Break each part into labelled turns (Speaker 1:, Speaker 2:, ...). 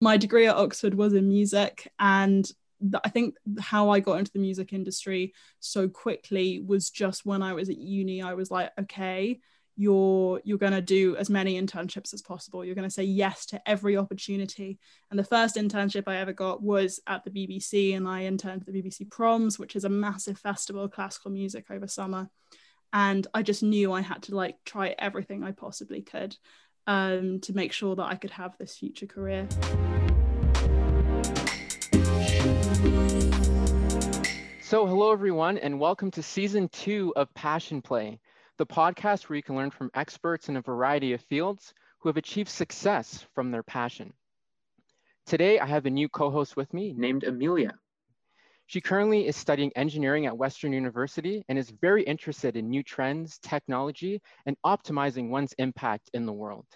Speaker 1: my degree at Oxford was in music, and I think how I got into the music industry so quickly was just when I was at uni. I was like, okay, you're you're going to do as many internships as possible. You're going to say yes to every opportunity. And the first internship I ever got was at the BBC, and I interned at the BBC Proms, which is a massive festival of classical music over summer. And I just knew I had to like try everything I possibly could um, to make sure that I could have this future career.
Speaker 2: So, hello everyone, and welcome to season two of Passion Play, the podcast where you can learn from experts in a variety of fields who have achieved success from their passion. Today, I have a new co host with me named Amelia. She currently is studying engineering at Western University and is very interested in new trends, technology, and optimizing one's impact in the world.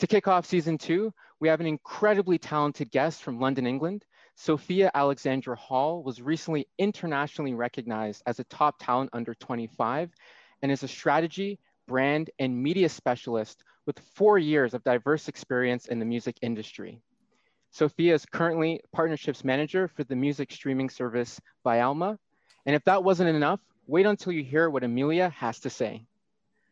Speaker 2: To kick off season two, we have an incredibly talented guest from London, England, Sophia Alexandra Hall was recently internationally recognized as a top talent under 25 and is a strategy, brand, and media specialist with four years of diverse experience in the music industry. Sophia is currently partnerships manager for the music streaming service Vialma. And if that wasn't enough, wait until you hear what Amelia has to say.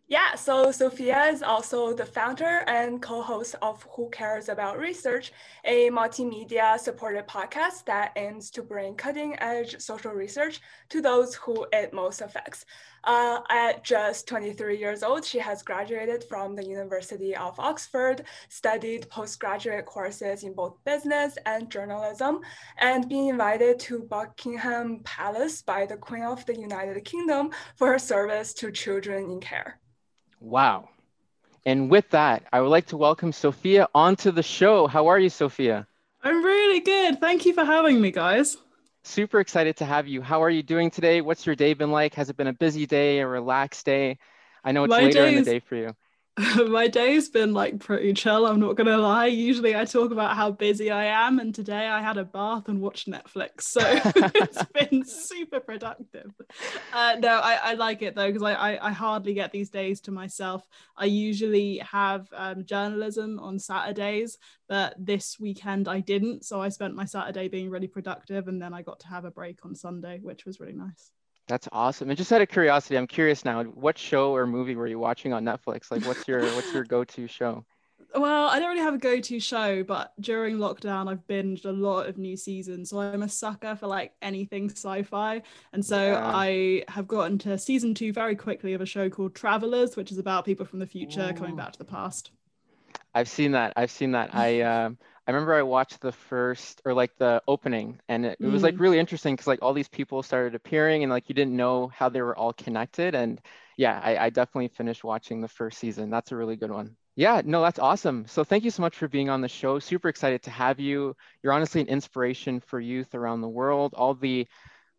Speaker 3: Yeah, so Sophia is also the founder and co-host of Who Cares About Research, a multimedia supported podcast that aims to bring cutting edge social research to those who it most affects. Uh, at just 23 years old, she has graduated from the University of Oxford, studied postgraduate courses in both business and journalism, and been invited to Buckingham Palace by the Queen of the United Kingdom for her service to children in care.
Speaker 2: Wow. And with that, I would like to welcome Sophia onto the show. How are you, Sophia?
Speaker 1: I'm really good. Thank you for having me, guys.
Speaker 2: Super excited to have you. How are you doing today? What's your day been like? Has it been a busy day, a relaxed day? I know it's My later in the day for you.
Speaker 1: my day's been like pretty chill i'm not gonna lie. Usually i talk about how busy i am and today i had a bath and watched netflix so it's been super productive. Uh, no I, I like it though because I, I, I hardly get these days to myself. I usually have um, journalism on saturdays but this weekend i didn't so i spent my saturday being really productive and then i got to have a break on sunday which was really nice
Speaker 2: that's awesome. And just out of curiosity, I'm curious now, what show or movie were you watching on Netflix? Like what's your what's your go-to show?
Speaker 1: Well, I don't really have a go-to show, but during lockdown I've binged a lot of new seasons. So I'm a sucker for like anything sci-fi. And so yeah. I have gotten to season two very quickly of a show called Travelers, which is about people from the future Ooh. coming back to the past.
Speaker 2: I've seen that. I've seen that. I um I remember I watched the first or like the opening and it, it was like mm. really interesting because like all these people started appearing and like you didn't know how they were all connected. And yeah, I, I definitely finished watching the first season. That's a really good one. Yeah, no, that's awesome. So thank you so much for being on the show. Super excited to have you. You're honestly an inspiration for youth around the world. All the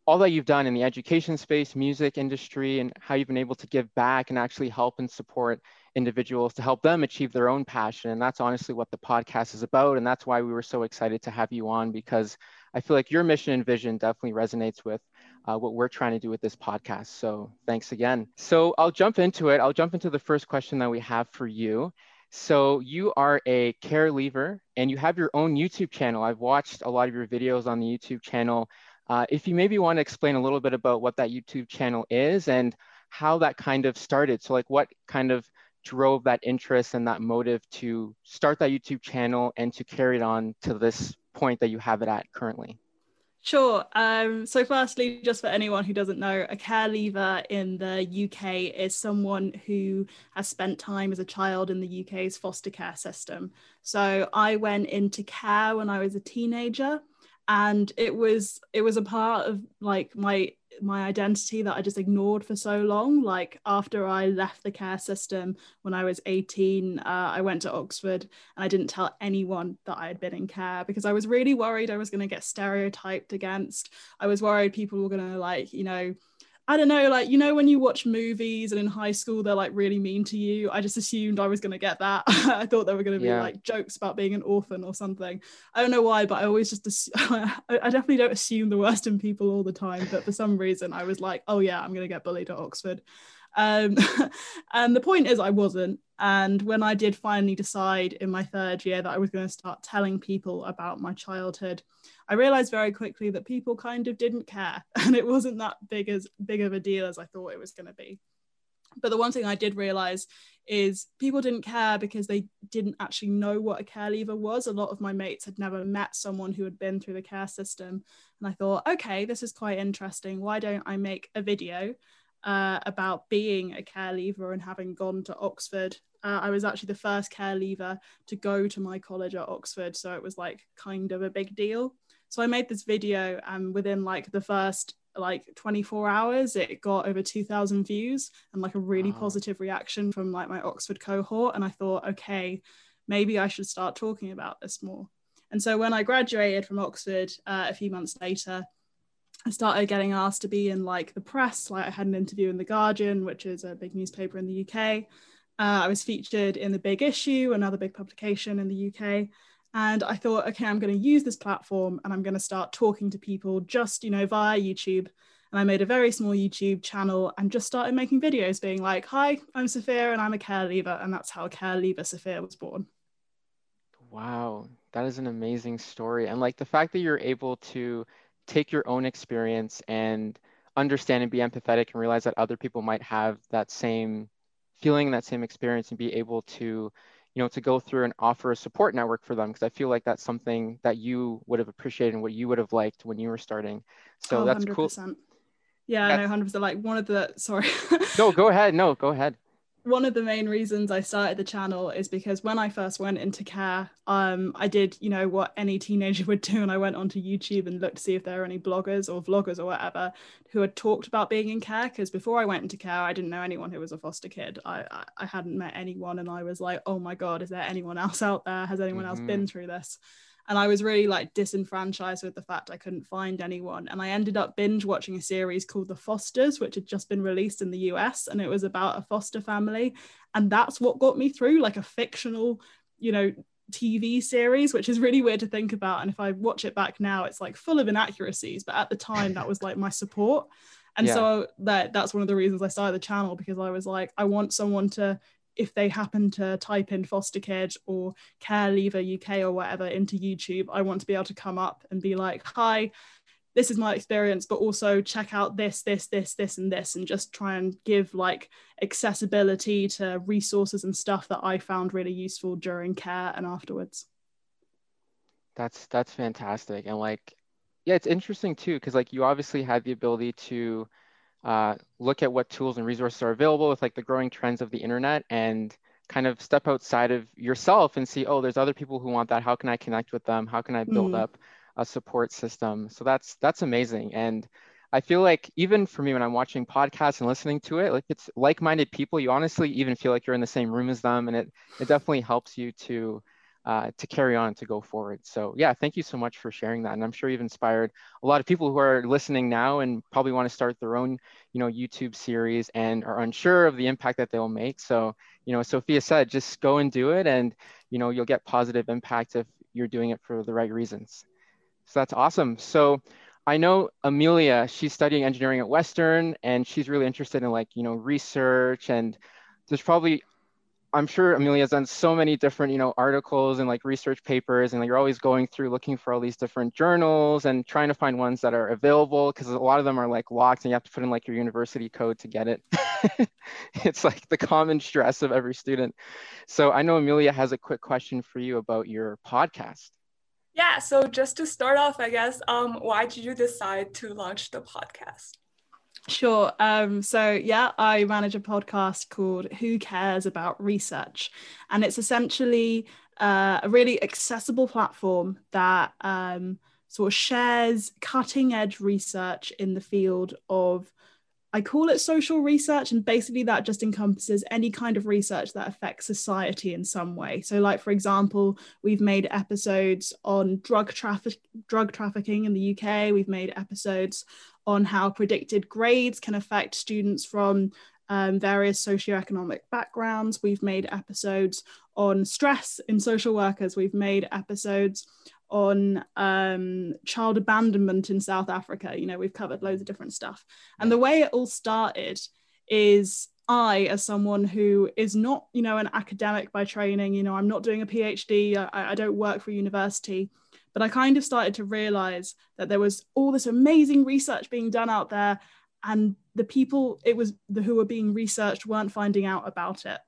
Speaker 2: all that you've done in the education space, music industry, and how you've been able to give back and actually help and support individuals to help them achieve their own passion. And that's honestly what the podcast is about. And that's why we were so excited to have you on because I feel like your mission and vision definitely resonates with uh, what we're trying to do with this podcast. So thanks again. So I'll jump into it. I'll jump into the first question that we have for you. So you are a care leaver and you have your own YouTube channel. I've watched a lot of your videos on the YouTube channel. Uh, if you maybe want to explain a little bit about what that YouTube channel is and how that kind of started. So like what kind of drove that interest and that motive to start that YouTube channel and to carry it on to this point that you have it at currently?
Speaker 1: Sure. Um, so, firstly, just for anyone who doesn't know, a care leaver in the UK is someone who has spent time as a child in the UK's foster care system. So, I went into care when I was a teenager, and it was it was a part of like my my identity that I just ignored for so long. Like after I left the care system when I was 18, uh, I went to Oxford and I didn't tell anyone that I had been in care because I was really worried I was going to get stereotyped against. I was worried people were going to like, you know, I don't know, like, you know, when you watch movies and in high school they're like really mean to you, I just assumed I was going to get that. I thought there were going to be yeah. like jokes about being an orphan or something. I don't know why, but I always just, I definitely don't assume the worst in people all the time. But for some reason, I was like, oh yeah, I'm going to get bullied at Oxford. Um, and the point is, I wasn't. And when I did finally decide in my third year that I was going to start telling people about my childhood, I realized very quickly that people kind of didn't care, and it wasn't that big as big of a deal as I thought it was going to be. But the one thing I did realize is people didn't care because they didn't actually know what a care leaver was. A lot of my mates had never met someone who had been through the care system. And I thought, okay, this is quite interesting. Why don't I make a video uh, about being a care leaver and having gone to Oxford? Uh, I was actually the first care leaver to go to my college at Oxford. So it was like kind of a big deal. So I made this video and within like the first like 24 hours it got over 2000 views and like a really wow. positive reaction from like my oxford cohort and i thought okay maybe i should start talking about this more and so when i graduated from oxford uh, a few months later i started getting asked to be in like the press like i had an interview in the guardian which is a big newspaper in the uk uh, i was featured in the big issue another big publication in the uk and I thought, okay, I'm going to use this platform and I'm going to start talking to people just, you know, via YouTube. And I made a very small YouTube channel and just started making videos being like, hi, I'm Sophia and I'm a care leaver. And that's how care leaver Sophia was born.
Speaker 2: Wow, that is an amazing story. And like the fact that you're able to take your own experience and understand and be empathetic and realize that other people might have that same feeling, that same experience, and be able to you know, to go through and offer a support network for them because I feel like that's something that you would have appreciated and what you would have liked when you were starting. So oh, that's 100%. cool.
Speaker 1: Yeah, that's... no, hundred percent. Like one of the sorry.
Speaker 2: no, go ahead. No, go ahead
Speaker 1: one of the main reasons I started the channel is because when I first went into care, um, I did, you know, what any teenager would do, and I went onto YouTube and looked to see if there are any bloggers or vloggers or whatever who had talked about being in care. Because before I went into care, I didn't know anyone who was a foster kid. I, I, I hadn't met anyone, and I was like, oh my god, is there anyone else out there? Has anyone mm-hmm. else been through this? And I was really like disenfranchised with the fact I couldn't find anyone. And I ended up binge watching a series called The Fosters, which had just been released in the US, and it was about a foster family. And that's what got me through, like a fictional, you know, TV series, which is really weird to think about. And if I watch it back now, it's like full of inaccuracies. But at the time, that was like my support. And yeah. so that that's one of the reasons I started the channel because I was like, I want someone to if they happen to type in foster kid or care leaver UK or whatever into YouTube, I want to be able to come up and be like, hi, this is my experience, but also check out this, this, this, this, and this, and just try and give like accessibility to resources and stuff that I found really useful during care and afterwards.
Speaker 2: That's that's fantastic. And like, yeah, it's interesting too, because like you obviously had the ability to uh, look at what tools and resources are available with like the growing trends of the internet and kind of step outside of yourself and see, oh, there's other people who want that. How can I connect with them? How can I build mm. up a support system? So that's that's amazing. And I feel like even for me when I'm watching podcasts and listening to it, like it's like-minded people. You honestly even feel like you're in the same room as them, and it it definitely helps you to uh, to carry on to go forward. So yeah, thank you so much for sharing that. And I'm sure you've inspired a lot of people who are listening now and probably want to start their own, you know, YouTube series and are unsure of the impact that they'll make. So, you know, Sophia said, just go and do it and, you know, you'll get positive impact if you're doing it for the right reasons. So that's awesome. So I know Amelia, she's studying engineering at Western and she's really interested in like, you know, research and there's probably I'm sure Amelia's done so many different, you know, articles and like research papers, and like, you're always going through looking for all these different journals and trying to find ones that are available because a lot of them are like locked and you have to put in like your university code to get it. it's like the common stress of every student. So I know Amelia has a quick question for you about your podcast.
Speaker 3: Yeah, so just to start off, I guess, um, why did you decide to launch the podcast?
Speaker 1: Sure. Um, so, yeah, I manage a podcast called Who Cares About Research? And it's essentially uh, a really accessible platform that um, sort of shares cutting edge research in the field of I call it social research, and basically that just encompasses any kind of research that affects society in some way. So, like for example, we've made episodes on drug traffic, drug trafficking in the UK. We've made episodes on how predicted grades can affect students from um, various socioeconomic backgrounds. We've made episodes on stress in social workers. We've made episodes on um, child abandonment in South Africa. You know, we've covered loads of different stuff. And the way it all started is I, as someone who is not, you know, an academic by training, you know, I'm not doing a PhD, I, I don't work for university, but I kind of started to realize that there was all this amazing research being done out there, and the people it was the who were being researched weren't finding out about it.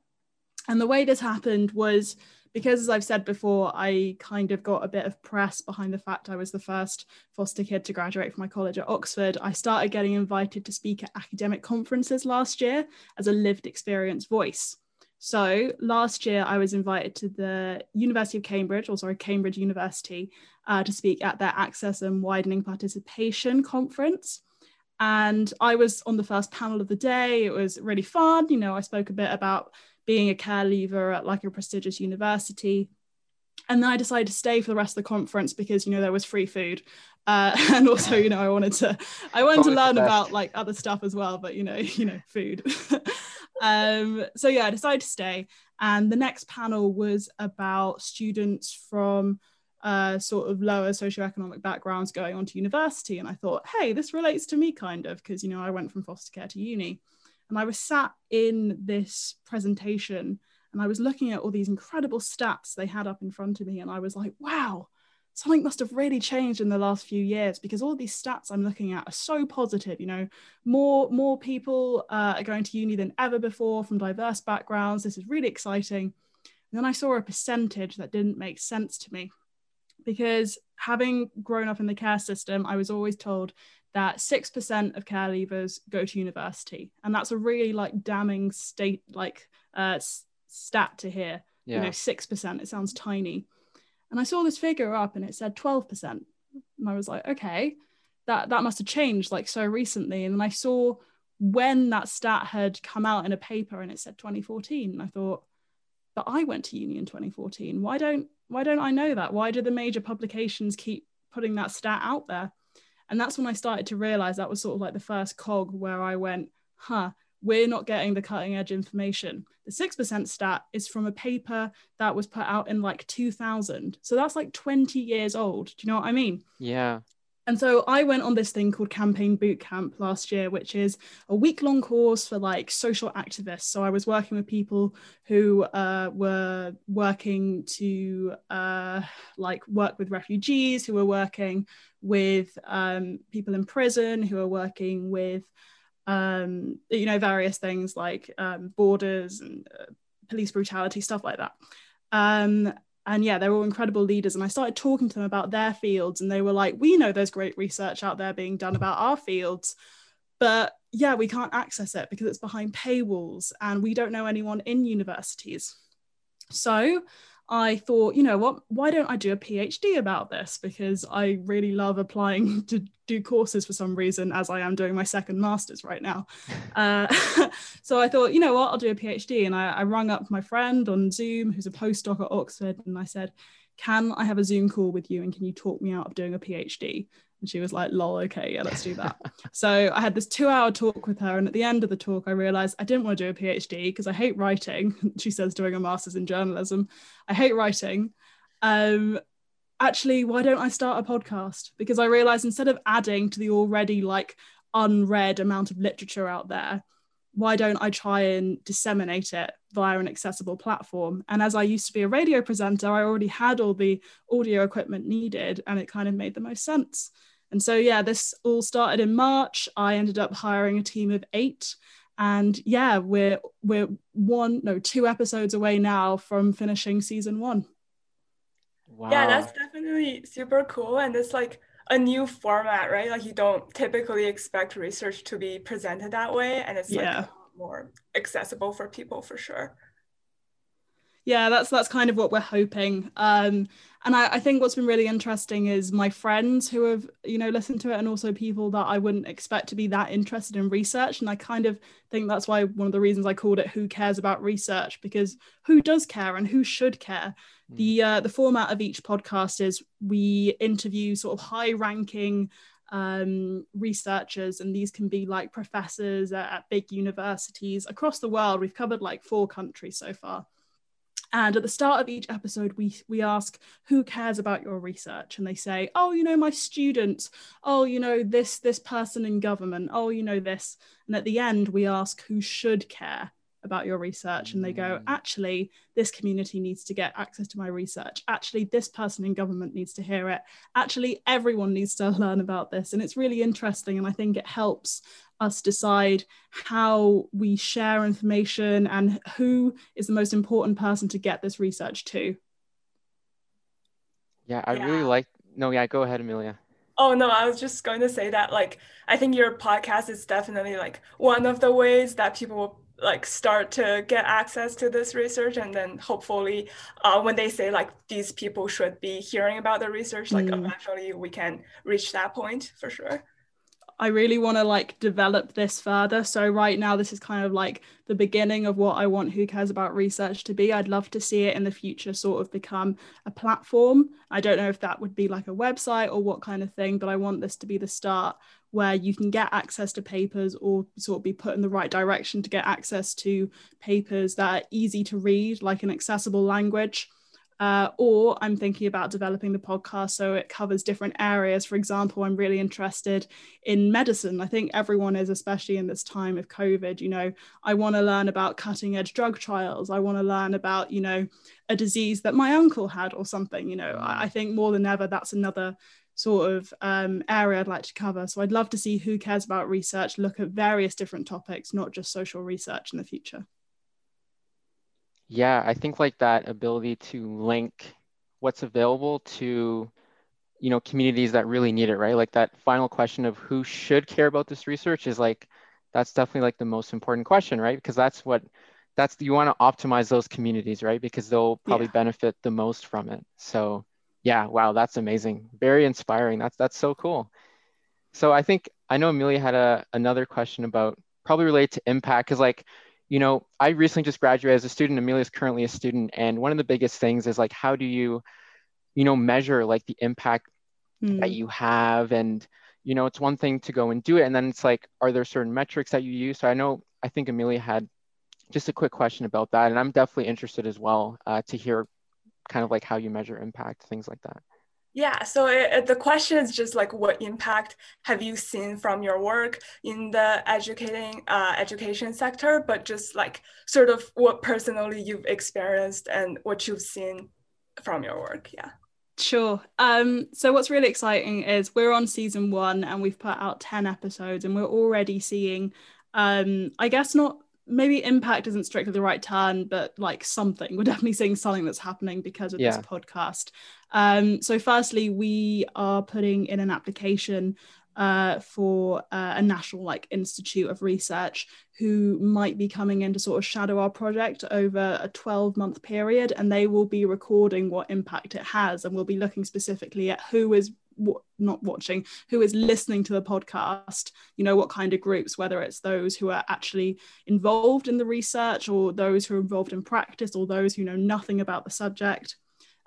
Speaker 1: And the way this happened was because, as I've said before, I kind of got a bit of press behind the fact I was the first foster kid to graduate from my college at Oxford. I started getting invited to speak at academic conferences last year as a lived experience voice. So last year, I was invited to the University of Cambridge, or sorry, Cambridge University, uh, to speak at their Access and Widening Participation Conference. And I was on the first panel of the day. It was really fun. You know, I spoke a bit about being a care leaver at like a prestigious university. And then I decided to stay for the rest of the conference because, you know, there was free food. Uh, and also, you know, I wanted to, I wanted to learn about like other stuff as well, but you know, you know, food. um, so yeah, I decided to stay. And the next panel was about students from uh, sort of lower socioeconomic backgrounds going on to university. And I thought, hey, this relates to me kind of, because, you know, I went from foster care to uni. And I was sat in this presentation and I was looking at all these incredible stats they had up in front of me. And I was like, wow, something must have really changed in the last few years because all these stats I'm looking at are so positive. You know, more, more people uh, are going to uni than ever before from diverse backgrounds. This is really exciting. And then I saw a percentage that didn't make sense to me because having grown up in the care system, I was always told that 6% of care leavers go to university. And that's a really like damning state like uh, stat to hear. Yeah. you know 6% it sounds tiny. And i saw this figure up and it said 12% and i was like okay that that must have changed like so recently. And then i saw when that stat had come out in a paper and it said 2014 and i thought but i went to uni in 2014 why don't why don't i know that? Why do the major publications keep putting that stat out there and that's when I started to realize that was sort of like the first cog where I went, huh, we're not getting the cutting edge information. The 6% stat is from a paper that was put out in like 2000. So that's like 20 years old. Do you know what I mean?
Speaker 2: Yeah.
Speaker 1: And so I went on this thing called Campaign Bootcamp last year, which is a week long course for like social activists. So I was working with people who uh, were working to uh, like work with refugees, who were working with um, people in prison, who are working with, um, you know, various things like um, borders and uh, police brutality, stuff like that. And yeah they're all incredible leaders. And i started talking to them about their fields and they were like we know there's great research out there being done about our fields but yeah we can't access it because it's behind paywalls and we don't know anyone in universities. So I thought, you know what, why don't I do a PhD about this? Because I really love applying to do courses for some reason, as I am doing my second master's right now. Uh, so I thought, you know what, I'll do a PhD. And I, I rung up my friend on Zoom, who's a postdoc at Oxford, and I said, can I have a Zoom call with you and can you talk me out of doing a PhD? And she was like, lol, okay, yeah, let's do that. so I had this two hour talk with her. And at the end of the talk, I realized I didn't want to do a PhD because I hate writing. She says, doing a master's in journalism. I hate writing. Um, actually, why don't I start a podcast? Because I realized instead of adding to the already like unread amount of literature out there, why don't I try and disseminate it via an accessible platform? And as I used to be a radio presenter, I already had all the audio equipment needed, and it kind of made the most sense. And so, yeah, this all started in March. I ended up hiring a team of eight. And yeah, we're we're one, no, two episodes away now from finishing season one.
Speaker 3: Wow. Yeah, that's definitely super cool. And it's like a new format, right? Like you don't typically expect research to be presented that way. And it's yeah. like more accessible for people for sure
Speaker 1: yeah that's that's kind of what we're hoping um, and I, I, think what's been really interesting is my friends who have you know listened to it and also people that i wouldn't expect to be that interested in research and i kind of think that's why one of the reasons i called it who cares about research because who does care and who should care mm. the uh, the format of each podcast is we interview sort of high ranking um, researchers, and these can be like professors at, at, big universities across the world. We've covered like four countries so far. And at the start of each episode, we we ask who cares about your research, and they say, "Oh, you know, my students. Oh, you know, this this person in government. Oh, you know, this." And at the end, we ask who should care about your research, and they go,
Speaker 2: Mm.
Speaker 1: "Actually, this community needs to get access to my research. Actually, this person in government needs to hear it. Actually, everyone needs to learn about this." And it's really interesting, and I think it helps us decide how we share information and who is the most important person to get this research to.
Speaker 2: Yeah, I really like. No, yeah, go ahead, Amelia.
Speaker 3: Oh no, I was just going to say that like I think your podcast is definitely like one of the ways that people will like start to get access to this research and then hopefully uh, when they say like these people should be hearing about the research like
Speaker 1: Mm.
Speaker 3: eventually we can reach that point for sure.
Speaker 1: I really want to like develop this further. So right now this is kind of like the beginning of what I want Who Cares About Research to be. I'd love to see it in the future sort of become a platform. I don't know if that would be like a website or what kind of thing, but I want this to be the start where you can get access to papers or sort of be put in the right direction to get access to papers that are easy to read, like an accessible language. Uh, or I'm thinking about developing the podcast so it covers different areas. For example, I'm really interested in medicine. I think everyone is, especially in this time of COVID. You know, I want to learn about cutting edge drug trials. I want to learn about, you know, a disease that my uncle had or something. You know, I, I think more than ever, that's another sort of um, area I'd like to cover. So I'd love to see who cares about research look at various different topics, not just social research in the future.
Speaker 2: Yeah, I think like that ability to link what's available to, you know, communities that really need it, right? Like that final question of who should care about this research is like, that's definitely like the most important question, right? Because that's what, that's, you want to optimize those communities, right? Because they'll probably
Speaker 1: Yeah.
Speaker 2: benefit the most from it. So yeah, wow, that's amazing. Very inspiring. That's, that's so cool. So I think, I know Amelia had a, another question about probably related to impact, because like, you know, I recently just graduated as a student. Amelia is currently a student, and one of the biggest things is like, how do you, you know, measure like the impact
Speaker 1: Mm.
Speaker 2: that you have, and you know, it's one thing to go and do it, and then it's like, are there certain metrics that you use? So I know, I think Amelia had just a quick question about that, and I'm definitely interested as well uh, to hear kind of like how you measure impact, things like that.
Speaker 3: Yeah, so it, it- the question is just like what impact have you seen from your work in the educating uh, education sector, but just like sort of what personally you've experienced and what you've seen from your work. Yeah.
Speaker 1: Sure. Um, so what's really exciting is we're on season one and we've put out 10 episodes and we're already seeing um, I guess not maybe impact isn't strictly the right term, but like something. We're definitely seeing something that's happening because of
Speaker 2: Yeah.
Speaker 1: this podcast. Um, so firstly, we are putting in an application uh, for uh, a national like institute of research who might be coming in to sort of shadow our project over a 12 month period and they will be recording what impact it has and we'll be looking specifically at who is w- not watching who is listening to the podcast you know what kind of groups whether it's those who are actually involved in the research or those who are involved in practice or those who know nothing about the subject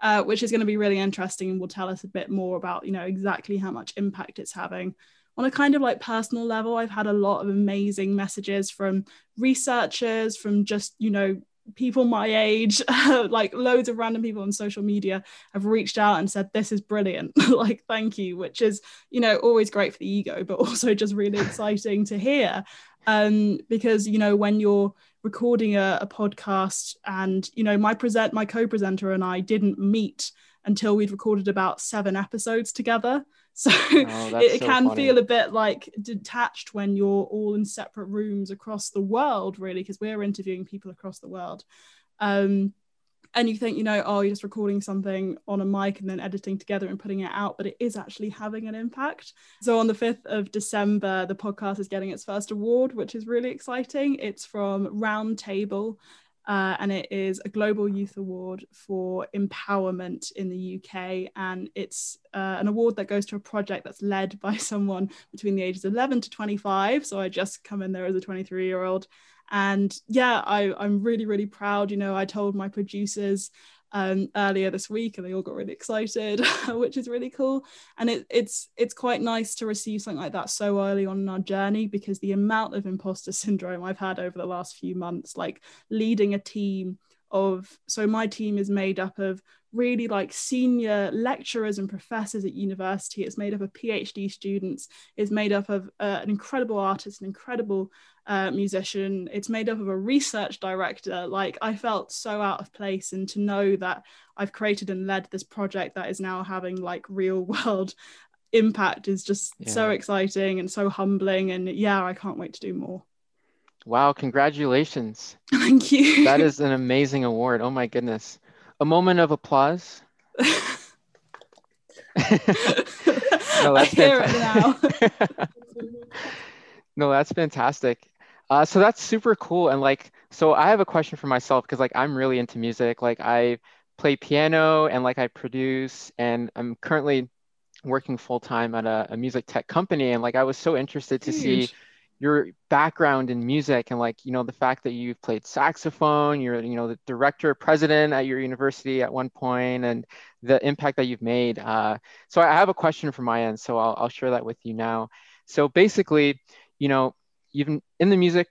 Speaker 1: uh, which is going to be really interesting and will tell us a bit more about you know exactly how much impact it's having. On a kind of like personal level i've had a lot of amazing messages from researchers from just you know people my age like loads of random people on social media have reached out and said this is brilliant. Like thank you which is you know always great for the ego but also just really exciting to hear. Um because you know when you're recording a, a podcast and you know my present my co-presenter and i didn't meet until we'd recorded about seven episodes together so
Speaker 2: Oh,
Speaker 1: it, it
Speaker 2: so
Speaker 1: can
Speaker 2: funny.
Speaker 1: feel a bit like detached when you're all in separate rooms across the world really because we're interviewing people across the world. Um and you think you know oh you're just recording something on a mic and then editing together and putting it out but it is actually having an impact. So on the 5th of december the podcast is getting its first award which is really exciting. It's from roundtable uh, and it is a global youth award for empowerment in the UK. And it's uh, an award that goes to a project that's led by someone between the ages of 11 to 25. So I just come in there as a 23 year old. And yeah, I, I'm really, really proud. You know, I told my producers um, earlier this week, and they all got really excited, which is really cool. And it, it's it's quite nice to receive something like that so early on in our journey because the amount of imposter syndrome I've had over the last few months, like leading a team of so my team is made up of really like senior lecturers and professors at university it's made up of phd students it's made up of uh, an incredible artist an incredible uh, musician it's made up of a research director like i felt so out of place and to know that i've created and led this project that is now having like real world impact is just yeah. so exciting and so humbling and yeah i can't wait to do more
Speaker 2: wow congratulations
Speaker 1: thank you
Speaker 2: that is an amazing award oh my goodness a moment of applause
Speaker 1: no, I hear fantastic. it now.
Speaker 2: no, that's fantastic. Uh, so that's super cool. And like, so I have a question for myself because like I'm really into music. Like I play piano and like I produce, and I'm currently working full time at a, a, music tech company. And like I was so interested to Huge. see your background in music and like you know the fact that you've played saxophone you're you know the director president at your university at one point and the impact that you've made uh, so i have a question from my end so I'll, I'll share that with you now so basically you know you've in the music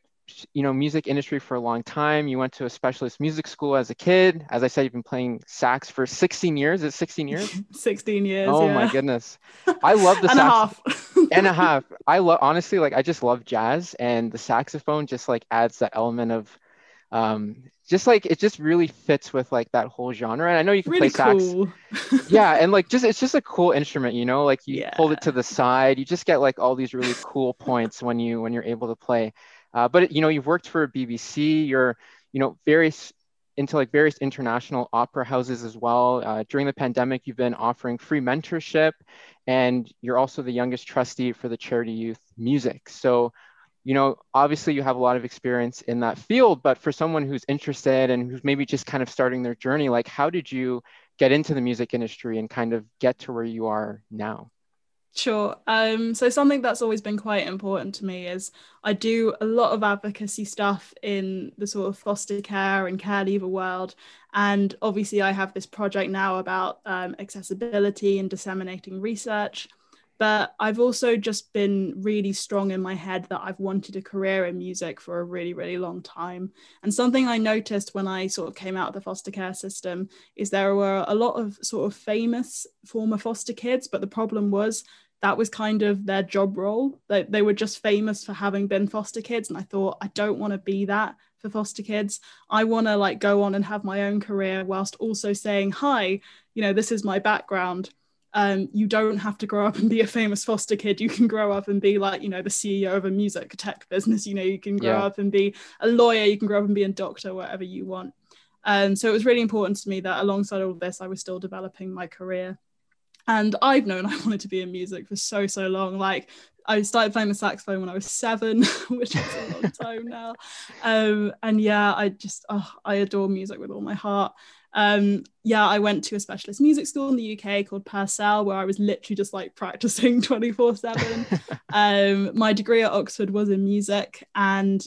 Speaker 2: you know music industry for a long time you went to a specialist music school as a kid. As i said you've been playing sax for 16 years. Is 16 years?
Speaker 1: 16 years
Speaker 2: oh
Speaker 1: yeah.
Speaker 2: my goodness. I love the
Speaker 1: and
Speaker 2: sax-
Speaker 1: a half.
Speaker 2: And a half. I love honestly like i just love jazz and the saxophone just like adds that element of um just like it just really fits with like that whole genre and i know you can
Speaker 1: really
Speaker 2: play
Speaker 1: cool.
Speaker 2: sax yeah and like just it's just a cool instrument you know like you
Speaker 1: Yeah.
Speaker 2: hold it to the side you just get like all these really cool points when you when you're able to play uh, but you know you've worked for bbc you're you know various into like various international opera houses as well uh, during the pandemic you've been offering free mentorship and you're also the youngest trustee for the charity youth music so you know obviously you have a lot of experience in that field but for someone who's interested and who's maybe just kind of starting their journey like how did you get into the music industry and kind of get to where you are now
Speaker 1: Sure. Um, so something that's always been quite important to me is I do a lot of advocacy stuff in the sort of foster care and care leaver world. And obviously, I have this project now about um, accessibility and disseminating research. But I've also just been really strong in my head that I've wanted a career in music for a really, really long time. And something I noticed when I sort of came out of the foster care system is there were a lot of sort of famous former foster kids, but the problem was that was kind of their job role. They, they were just famous for having been foster kids. And I thought, I don't want to be that for foster kids. I want to like go on and have my own career whilst also saying, hi, you know, this is my background. Um, you don't have to grow up and be a famous foster kid. You can grow up and be like, you know, the CEO of a music tech business. You know, you can grow
Speaker 2: Yeah.
Speaker 1: up and be a lawyer. You can grow up and be a doctor, whatever you want. Um, so it was really important to me that alongside all of this, I was still developing my career. And I've known I wanted to be in music for so, so long. Like I started playing the saxophone when I was seven, which is a long time now. Um, and yeah, I just, oh, I adore music with all my heart. Um, yeah, I went to a specialist music school in the UK called Purcell, where I was literally just like practicing 24 7. Um, my degree at Oxford was in music. And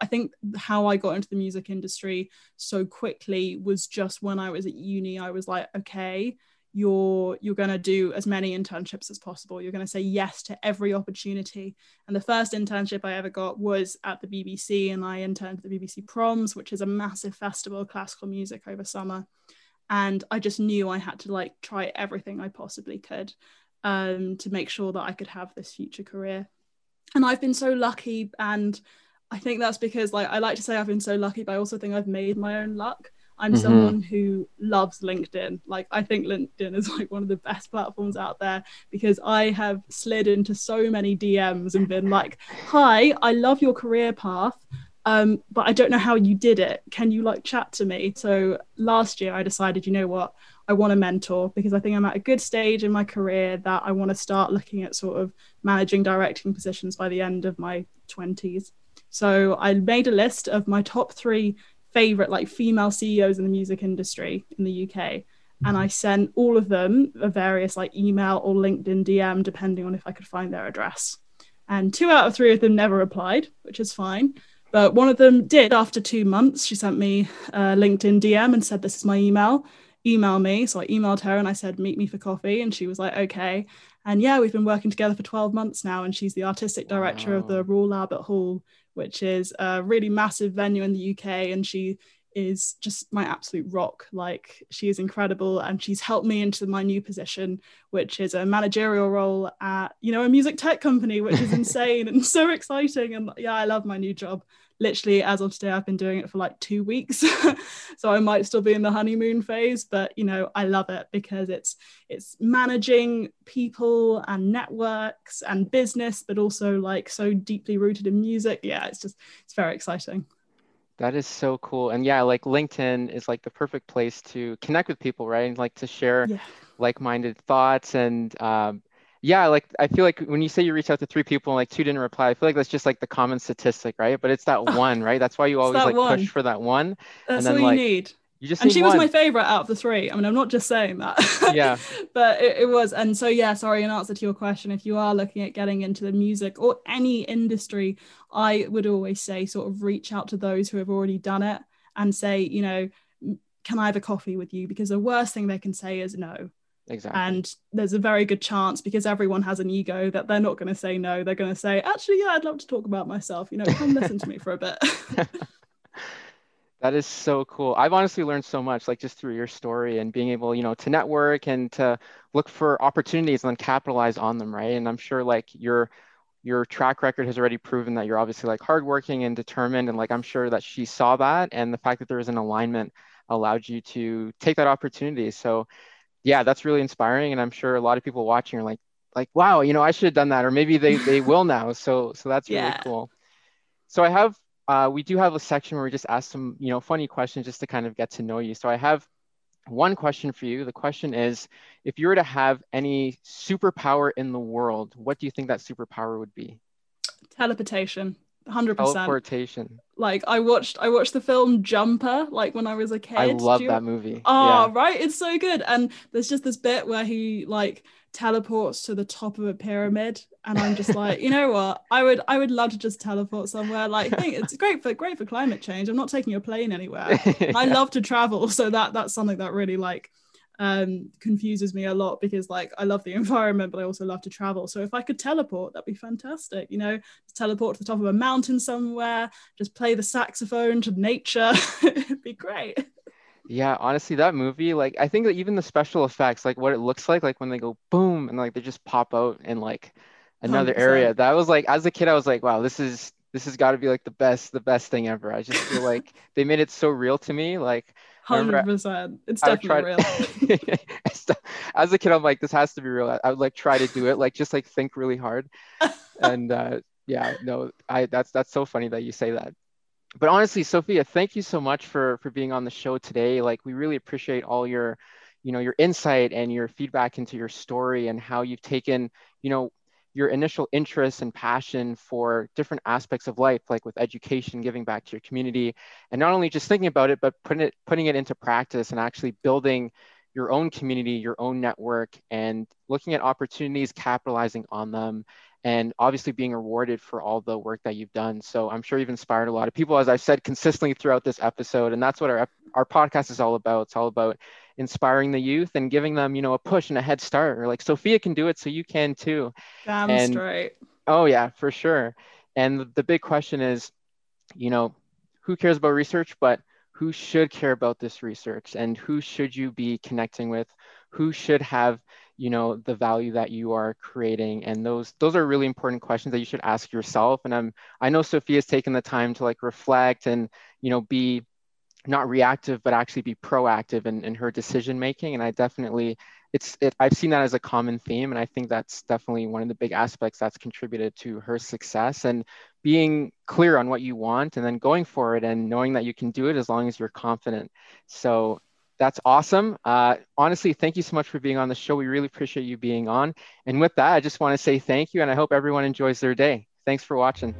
Speaker 1: I think how I got into the music industry so quickly was just when I was at uni, I was like, okay, you're you're going to do as many internships as possible. You're going to say yes to every opportunity. And the first internship i ever got was at the bbc and i interned at the bbc proms which is a massive festival of classical music over summer. And i just knew i had to like try everything i possibly could um, to make sure that i could have this future career. And i've been so lucky and i think that's because like i like to say i've been so lucky but i also think i've made my own luck I'm
Speaker 2: Mhm.
Speaker 1: someone who loves LinkedIn. Like I think LinkedIn is like one of the best platforms out there because I have slid into so many DMs and been like, "Hi, I love your career path, um, but I don't know how you did it. Can you like chat to me?" So last year I decided, you know what, I want a mentor because I think I'm at a good stage in my career that I want to start looking at sort of managing directing positions by the end of my 20s. So I made a list of my top three favorite like female CEOs in the music industry in the UK. And mm-hmm. I sent all of them a various like email or LinkedIn DM, depending on if I could find their address. And two out of three of them never replied, which is fine. But one of them did after two months. She sent me a LinkedIn DM and said, This is my email. Email me. So I emailed her and I said, Meet me for coffee. And she was like, Okay. And yeah, we've been working together for 12 months now. And she's the artistic director of
Speaker 2: Wow.
Speaker 1: the Royal Albert Hall, which is a really massive venue in the UK. And she is just my absolute rock. Like she is incredible and she's helped me into my new position, which is a managerial role at, you know, a music tech company, which is insane and so exciting. And yeah, I love my new job. Literally, as of today, I've been doing it for like two weeks. so I might still be in the honeymoon phase, but you know, I love it because it's it's managing people and networks and business, but also like so deeply rooted in music. Yeah, it's just it's very exciting.
Speaker 2: That is so cool. And yeah, like LinkedIn is like the perfect place to connect with people, right? And like to share yeah. like-minded thoughts. And um, yeah, like I feel like when you say you reach out to three people and like two didn't reply, I feel like that's just like the common statistic, right? But it's that one, right? That's why you always like one. push for that one.
Speaker 1: That's and then, all you like, need. You just and she one. was my favorite out of the three. I mean, I'm not just saying that.
Speaker 2: Yeah.
Speaker 1: but it, it, was. And so, yeah, sorry, in answer to your question, if you are looking at getting into the music or any industry, I would always say sort of reach out to those who have already done it and say, you know, can I have a coffee with you? Because the worst thing they can say is no.
Speaker 2: Exactly.
Speaker 1: And there's a very good chance because everyone has an ego that they're not going to say no. They're going to say, actually, yeah, I'd love to talk about myself. You know, come listen to me for a bit.
Speaker 2: That is so cool. I've honestly learned so much, like just through your story and being able, you know, to network and to look for opportunities and then capitalize on them, right? And I'm sure like your your track record has already proven that you're obviously like hardworking and determined, and like I'm sure that she saw that, and the fact that there was an alignment allowed you to take that opportunity. So, yeah, that's really inspiring, and I'm sure a lot of people watching are like, like, wow, you know, I should have done that, or maybe they they will now. So so that's really yeah. cool. So I have uh, we do have a section where we just ask some, you know, funny questions just to kind of get to know you. So I have one question for you. The question is, if you were to have any superpower in the world, what do you think that superpower would be?
Speaker 1: Teleportation. 100%
Speaker 2: teleportation.
Speaker 1: Like i watched i watched the film jumper like when i was a kid.
Speaker 2: I love you... that movie.
Speaker 1: Oh yeah. right? It's so good. And there's just this bit where he like teleports to the top of a pyramid. And i'm just like you know what? I would i would love to just teleport somewhere. Like I think it's great for great for climate change. I'm not taking a plane anywhere. Yeah. i love to travel. So that that's something that really like um confuses me a lot because like i love the environment but i also love to travel so if i could teleport that'd be fantastic you know teleport to the top of a mountain somewhere just play the saxophone to nature it'd be great
Speaker 2: yeah, honestly, that movie, like I think that even the special effects, like what it looks like, like when they go boom and like they just pop out in like another 100%. area. That was like as a kid, I was like, wow, this is this has got to be like the best, the best thing ever. I just feel like they made it so real to me. Like
Speaker 1: hundred percent, it's definitely real.
Speaker 2: as a kid, I'm like, this has to be real. I, I would like try to do it, like just like think really hard. and uh, yeah, no, I that's that's so funny that you say that but honestly, Sophia, thank you so much for for being on the show today. Like we really appreciate all your, you know, your insight and your feedback into your story and how you've taken, you know, your initial interest and passion for different aspects of life, like with education, giving back to your community, and not only just thinking about it, but putting it putting it into practice and actually building your own community, your own network, and looking at opportunities, capitalizing on them, and obviously being rewarded for all the work that you've done. So I'm sure you've inspired a lot of people, as I've said consistently throughout this episode. And that's what our, our podcast is all about. It's all about inspiring the youth and giving them, you know, a push and a head start. Or like Sophia can do it, so you can too.
Speaker 1: Damn
Speaker 2: and,
Speaker 1: straight.
Speaker 2: Oh yeah, for sure. And the big question is, you know, who cares about research, but who should care about this research and who should you be connecting with? Who should have you know the value that you are creating and those those are really important questions that you should ask yourself. And i'm i know sophia's taken the time to like reflect and you know be not reactive but actually be proactive in, in her decision making. And i definitely it's it, i've seen that as a common theme and i think that's definitely one of the big aspects that's contributed to her success. And being clear on what you want and then going for it and knowing that you can do it as long as you're confident. So that's awesome. Uh, honestly, thank you so much for being on the show. We really appreciate you being on. And with that, I just want to say thank you, and I hope everyone enjoys their day. Thanks for watching.